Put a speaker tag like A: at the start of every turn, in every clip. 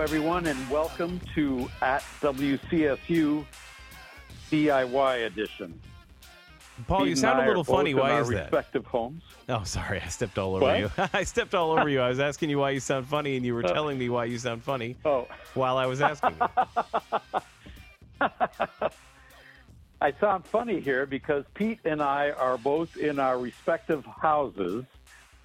A: Hello, everyone, and welcome to at WCSU DIY edition.
B: Paul,
A: Pete
B: you sound a little funny. Why is that?
A: Respective homes.
B: Oh, sorry, I stepped all over
A: What?
B: you. I stepped all over you. I was asking you why you sound funny, and you were
A: Uh.
B: telling me why you sound funny
A: Oh,
B: while I was asking.
A: I sound funny here because Pete and I are both in our respective houses,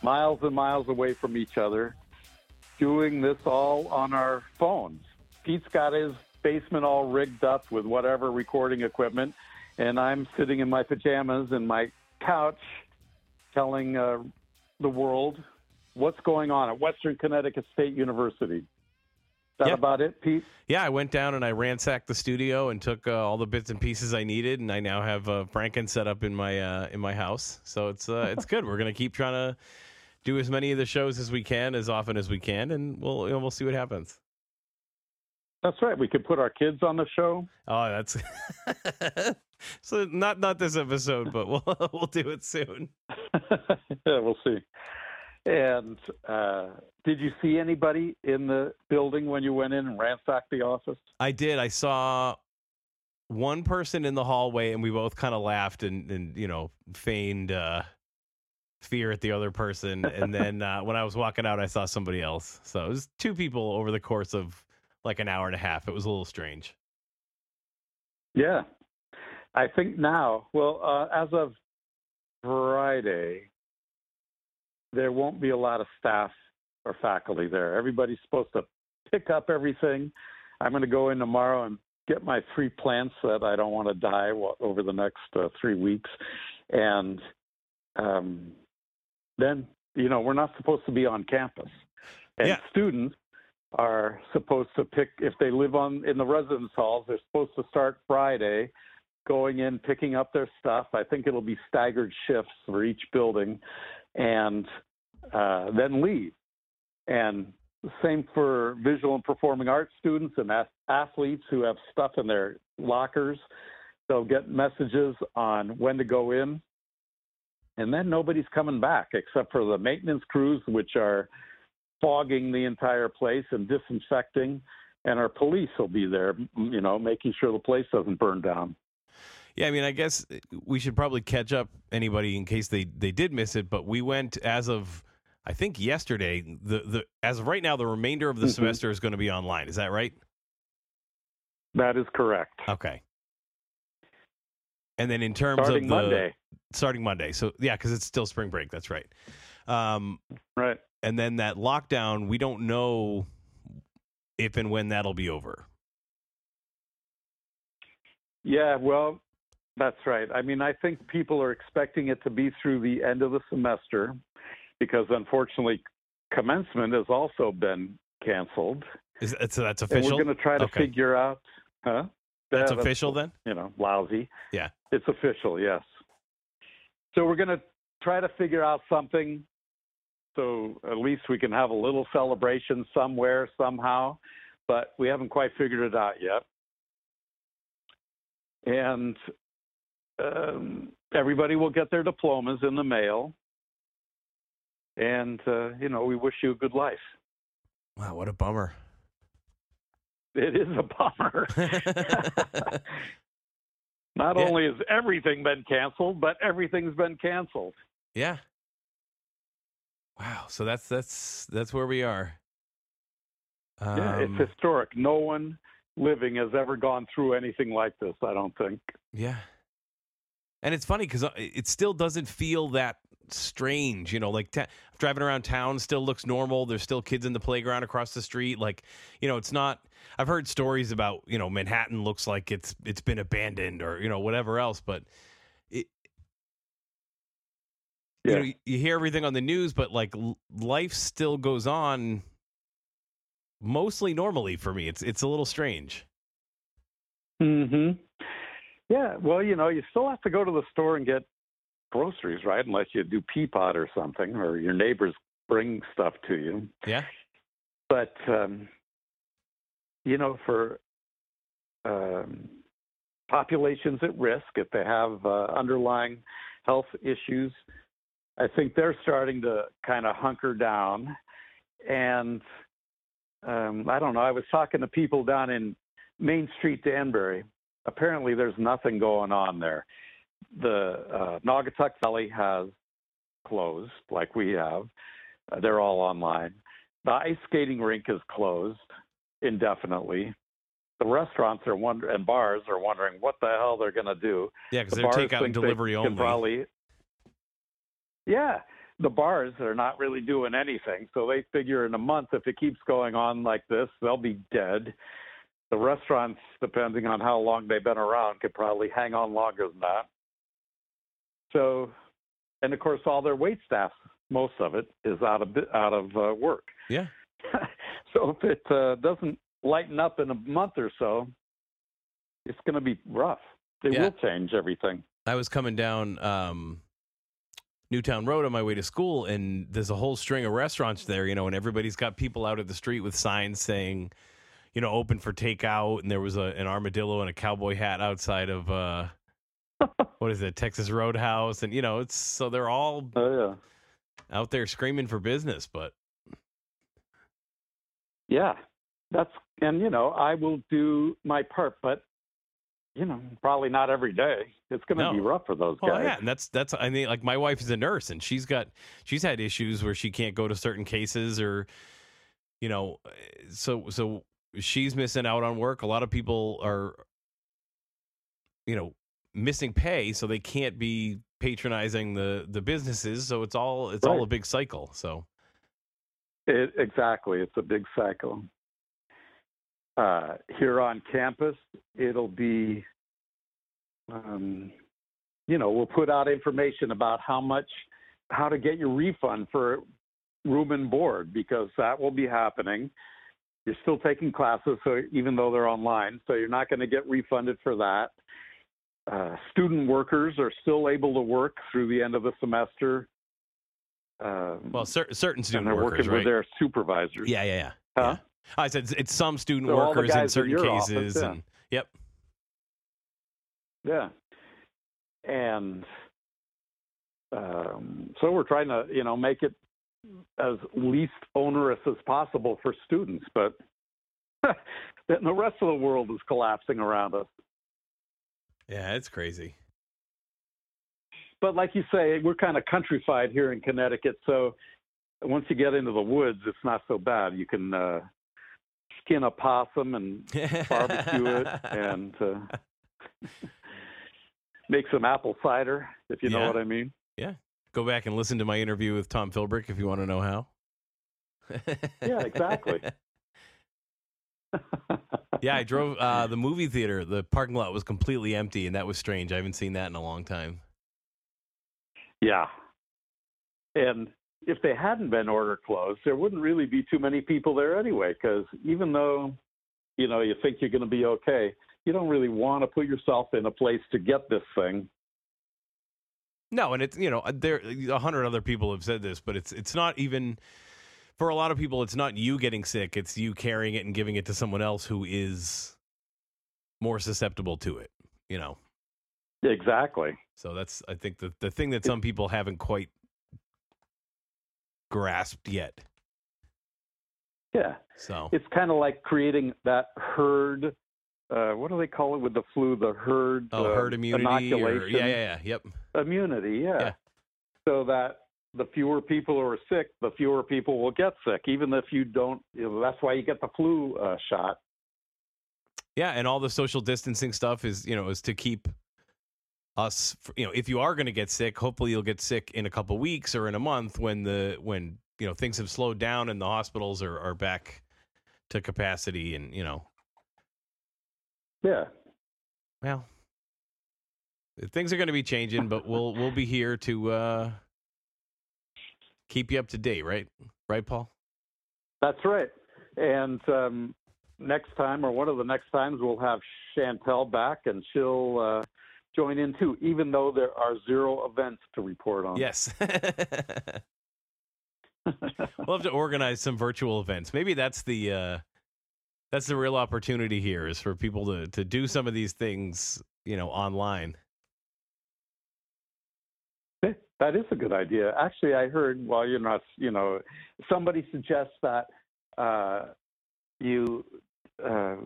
A: miles and miles away from each other, doing this all on our phones. Pete's got his basement all rigged up with whatever recording equipment, and I'm sitting in my pajamas in my couch telling uh, the world what's going on at Western Connecticut State University. Is that
B: Yeah.
A: about it, Pete?
B: Yeah, I went down and I ransacked the studio and took uh, all the bits and pieces I needed, and I now have uh, Franken set up in my uh, in my house. So it's uh, it's good. We're gonna keep trying to do as many of the shows as we can, as often as we can, and we'll you know, we'll see what happens.
A: That's right. We could put our kids on the show.
B: Oh, that's so not not this episode, but we'll we'll do it soon.
A: yeah, we'll see. And uh, did you see anybody in the building when you went in and ransacked the office?
B: I did. I saw one person in the hallway, and we both kind of laughed and, and you know feigned uh, fear at the other person. And then uh, when I was walking out, I saw somebody else. So it was two people over the course of like an hour and a half. It was a little strange.
A: Yeah. I think now, well, uh, as of Friday, there won't be a lot of staff or faculty there. Everybody's supposed to pick up everything. I'm going to go in tomorrow and get my three plants that I don't want to die over the next uh, three weeks. And um, then, you know, we're not supposed to be on campus. And
B: Yeah.
A: students are supposed to pick, if they live on in the residence halls, they're supposed to start Friday going in, picking up their stuff. I think it'll be staggered shifts for each building, and uh, then leave. And same for visual and performing arts students and ath- athletes who have stuff in their lockers. They'll get messages on when to go in, and then nobody's coming back except for the maintenance crews, which are fogging the entire place and disinfecting. And our police will be there, you know, making sure the place doesn't burn down.
B: Yeah, I mean, I guess we should probably catch up anybody in case they they did miss it. But we went as of I think yesterday. The the as of right now, the remainder of the
A: Mhm.
B: semester is going to be online. Is that right?
A: That is correct.
B: Okay. And then in terms
A: Starting
B: of the
A: Monday.
B: starting Monday, so yeah, because it's still spring break. That's right. Um,
A: Right.
B: and then that lockdown, we don't know if and when that'll be over.
A: Yeah, well, that's right. I mean, I think people are expecting it to be through the end of the semester because unfortunately, commencement has also been canceled.
B: Is that, so that's
A: And
B: official?
A: we're going to try to
B: Okay.
A: figure out, huh?
B: That's
A: Yeah,
B: official then.
A: you know, lousy.
B: Yeah.
A: It's official, yes. So we're going to try to figure out something so at least we can have a little celebration somewhere, somehow, but we haven't quite figured it out yet. And um, everybody will get their diplomas in the mail. And, uh, you know, we wish you a good life.
B: Wow, what a bummer.
A: It is a bummer. Not
B: Yeah.
A: only has everything been canceled, but everything's been canceled.
B: yeah. Wow. So that's that's that's where we are.
A: yeah,
B: Um,
A: it's historic. No one living has ever gone through anything like this, I don't think.
B: Yeah. And it's funny because it still doesn't feel that strange, you know. Like ta- driving around town still looks normal. There's still kids in the playground across the street. Like, you know, it's not. I've heard stories about you know Manhattan looks like it's it's been abandoned or you know whatever else, but it.
A: Yeah.
B: You know, you hear everything on the news, but like l- life still goes on. Mostly normally for me, it's it's a little strange.
A: hmm Yeah, well, you know, you still have to go to the store and get groceries, right? Unless you do Peapod or something, or your neighbors bring stuff to you.
B: Yeah.
A: But um, you know, for um, populations at risk, if they have uh, underlying health issues, I think they're starting to kind of hunker down, and um, I don't know. I was talking to people down in Main Street, Danbury. Apparently, there's nothing going on there. The uh, Naugatuck Valley has closed, like we have. Uh, they're all online. The ice skating rink is closed indefinitely. The restaurants are wonder and bars are wondering what the hell they're going to do.
B: Yeah, because
A: The
B: they're takeout and delivery only.
A: Probably, yeah, the bars are not really doing anything, so they figure in a month if it keeps going on like this, they'll be dead. The restaurants, depending on how long they've been around, could probably hang on longer than that. So, and of course, all their wait staff, most of it, is out of out of uh, work.
B: Yeah.
A: so if it uh, doesn't lighten up in a month or so, it's going to be rough. They
B: Yeah.
A: will change everything.
B: I was coming down um, Newtown Road on my way to school, and there's a whole string of restaurants there, you know, and everybody's got people out of the street with signs saying, you know, open for takeout. And there was a, an armadillo and a cowboy hat outside of, uh, what is it, Texas Roadhouse. And, you know, it's so they're all
A: Oh yeah.
B: out there screaming for business, but
A: Yeah, that's and you know I will do my part, but you know probably not every day. It's going to
B: No.
A: be rough for those guys.
B: yeah, and that's that's I mean, like my wife is a nurse, and she's got she's had issues where she can't go to certain cases, or you know, so so she's missing out on work. A lot of people are, you know, missing pay, so they can't be patronizing the the businesses. So it's all it's all a big cycle. So
A: It, exactly, it's a big cycle. Uh, here on campus, it'll be, um, you know, we'll put out information about how much, how to get your refund for room and board because that will be happening. You're still taking classes, so even though they're online, so you're not going to get refunded for that. Uh, student workers are still able to work through the end of the semester. Um,
B: well, cer- certain
A: and they're
B: workers,
A: working
B: right?
A: with their supervisors.
B: yeah, yeah, yeah.
A: Huh?
B: yeah. I said it's- some student
A: So
B: workers in
A: guys in
B: certain
A: office,
B: cases,
A: yeah.
B: and yep.
A: Yeah. And um, so we're trying to, you know, make it as least onerous as possible for students, but then the rest of the world is collapsing around us.
B: Yeah, it's crazy.
A: But like you say, we're kind of countrified here in Connecticut, so once you get into the woods, it's not so bad. You can uh, skin a possum and barbecue it and uh, make some apple cider, if you know what I mean. Yeah.
B: Go back and listen to my interview with Tom Philbrick if you want to know how.
A: Yeah, exactly.
B: yeah, I drove uh, the movie theater. The parking lot was completely empty, and that was strange. I haven't seen that in a long time.
A: Yeah. And if they hadn't been order closed, there wouldn't really be too many people there anyway, because even though, you know, you think you're going to be okay, you don't really want to put yourself in a place to get this thing.
B: No, and it's you know there a hundred other people have said this, but it's it's not even for a lot of people. It's not you getting sick; it's you carrying it and giving it to someone else who is more susceptible to it. You know,
A: Exactly.
B: so that's I think the the thing that some people haven't quite grasped yet.
A: Yeah.
B: So
A: It's kind of like creating that herd. Uh, what do they call it with the flu? The herd.
B: oh,
A: uh,
B: herd immunity. Or,
A: Inoculation.
B: yeah, yeah, yeah. Yep.
A: immunity, yeah.
B: Yeah.
A: So that the fewer people who are sick, the fewer people will get sick, even if you don't. You know, that's why you get the flu uh, shot.
B: Yeah, and all the social distancing stuff is, you know, is to keep us, you know, if you are going to get sick, hopefully you'll get sick in a couple weeks or in a month when the when you know things have slowed down and the hospitals are are back to capacity and you know,
A: Yeah.
B: well, things are going to be changing, but we'll we'll be here to uh keep you up to date, right? Right, Paul?
A: That's right. And um, next time, or one of the next times, we'll have Chantel back, and she'll uh, join in too, even though there are zero events to report on.
B: Yes. we'll have to organize some virtual events. Maybe that's the uh that's the real opportunity here is for people to to do some of these things, you know, online.
A: That is a good idea. Actually, I heard, well, you're not, you know, somebody suggests that uh, you uh,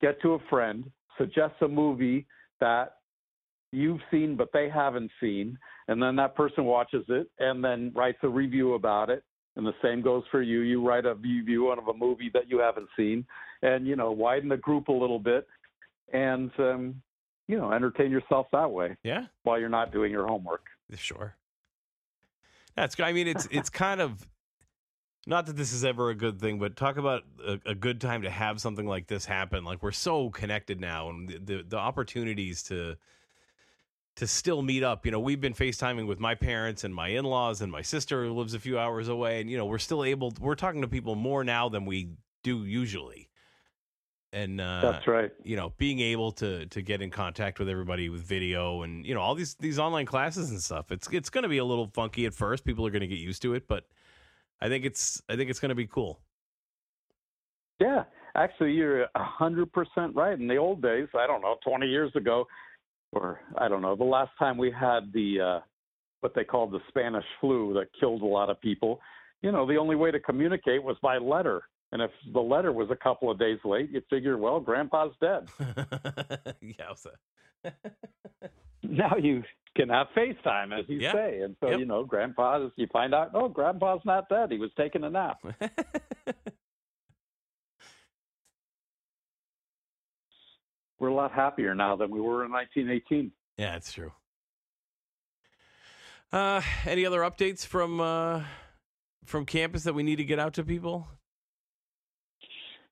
A: get to a friend, suggest a movie that you've seen but they haven't seen, and then that person watches it and then writes a review about it. And the same goes for you. You write a review of a movie that you haven't seen, and you know widen the group a little bit, and um, you know entertain yourself that way.
B: Yeah,
A: while you're not doing your homework.
B: Sure. That's. I mean, it's it's kind of not that this is ever a good thing, but talk about a, a, good time to have something like this happen. Like we're so connected now, and the, the, the opportunities to to still meet up. You know, we've been FaceTiming with my parents and my in-laws and my sister who lives a few hours away, and you know, we're still able. We're talking to people more now than we do usually. And uh,
A: that's right.
B: You know, being able to to get in contact with everybody with video and you know all these these online classes and stuff. It's it's going to be a little funky at first. People are going to get used to it, but I think it's I think it's going to be cool.
A: Yeah, actually, you're a hundred percent right. In the old days, I don't know, twenty years ago, or I don't know, the last time we had the uh, what they called the Spanish flu that killed a lot of people. You know, the only way to communicate was by letter. And if the letter was a couple of days late, you'd figure, well, Grandpa's dead.
B: yeah.
A: now you can have FaceTime, as you
B: yeah.
A: say. And so,
B: yep.
A: you know, grandpa's, you find out, oh, Grandpa's not dead. He was taking a nap. We're a lot happier now than we were in 1918.
B: Yeah, it's true. Uh, any other updates from uh, from campus that we need to get out to people?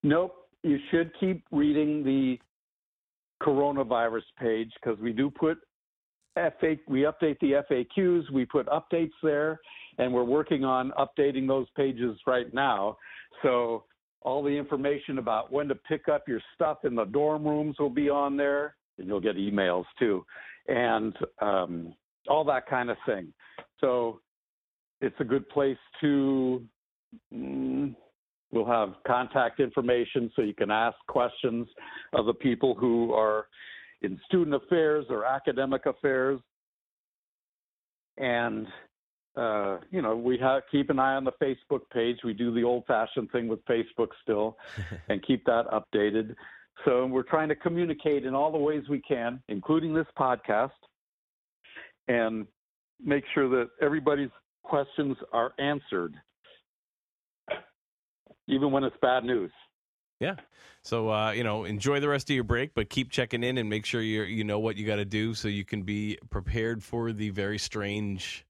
A: Nope. You should keep reading the coronavirus page because we do put FA, we update the FAQs, we put updates there, and we're working on updating those pages right now. So all the information about when to pick up your stuff in the dorm rooms will be on there, and you'll get emails too, and um, all that kind of thing. So it's a good place to. Mm, we'll have contact information so you can ask questions of the people who are in student affairs or academic affairs. And uh, you know, we have keep an eye on the Facebook page. We do the old-fashioned thing with Facebook still, and keep that updated. So we're trying to communicate in all the ways we can, including this podcast, and make sure that everybody's questions are answered, even when it's bad news.
B: Yeah. So uh, you know, enjoy the rest of your break, but keep checking in and make sure you you know what you got to do so you can be prepared for the very strange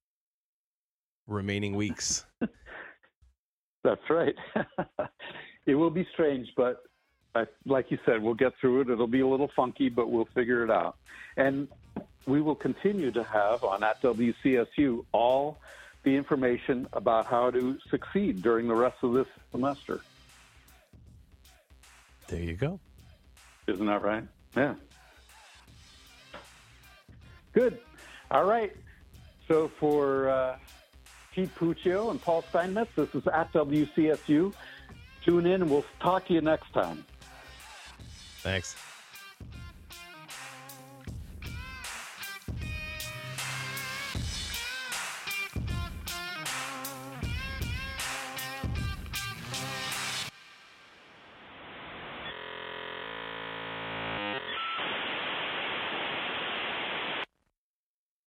B: remaining weeks.
A: That's right. it will be strange, but I, like you said, we'll get through it. It'll be a little funky, but we'll figure it out. And we will continue to have on at WCSU all the information about how to succeed during the rest of this semester.
B: There you go.
A: Isn't that right? Yeah. Good. All right. So for uh, Pete Puccio and Paul Steinmetz, this is at WCSU. Tune in and we'll talk to you next time.
B: Thanks.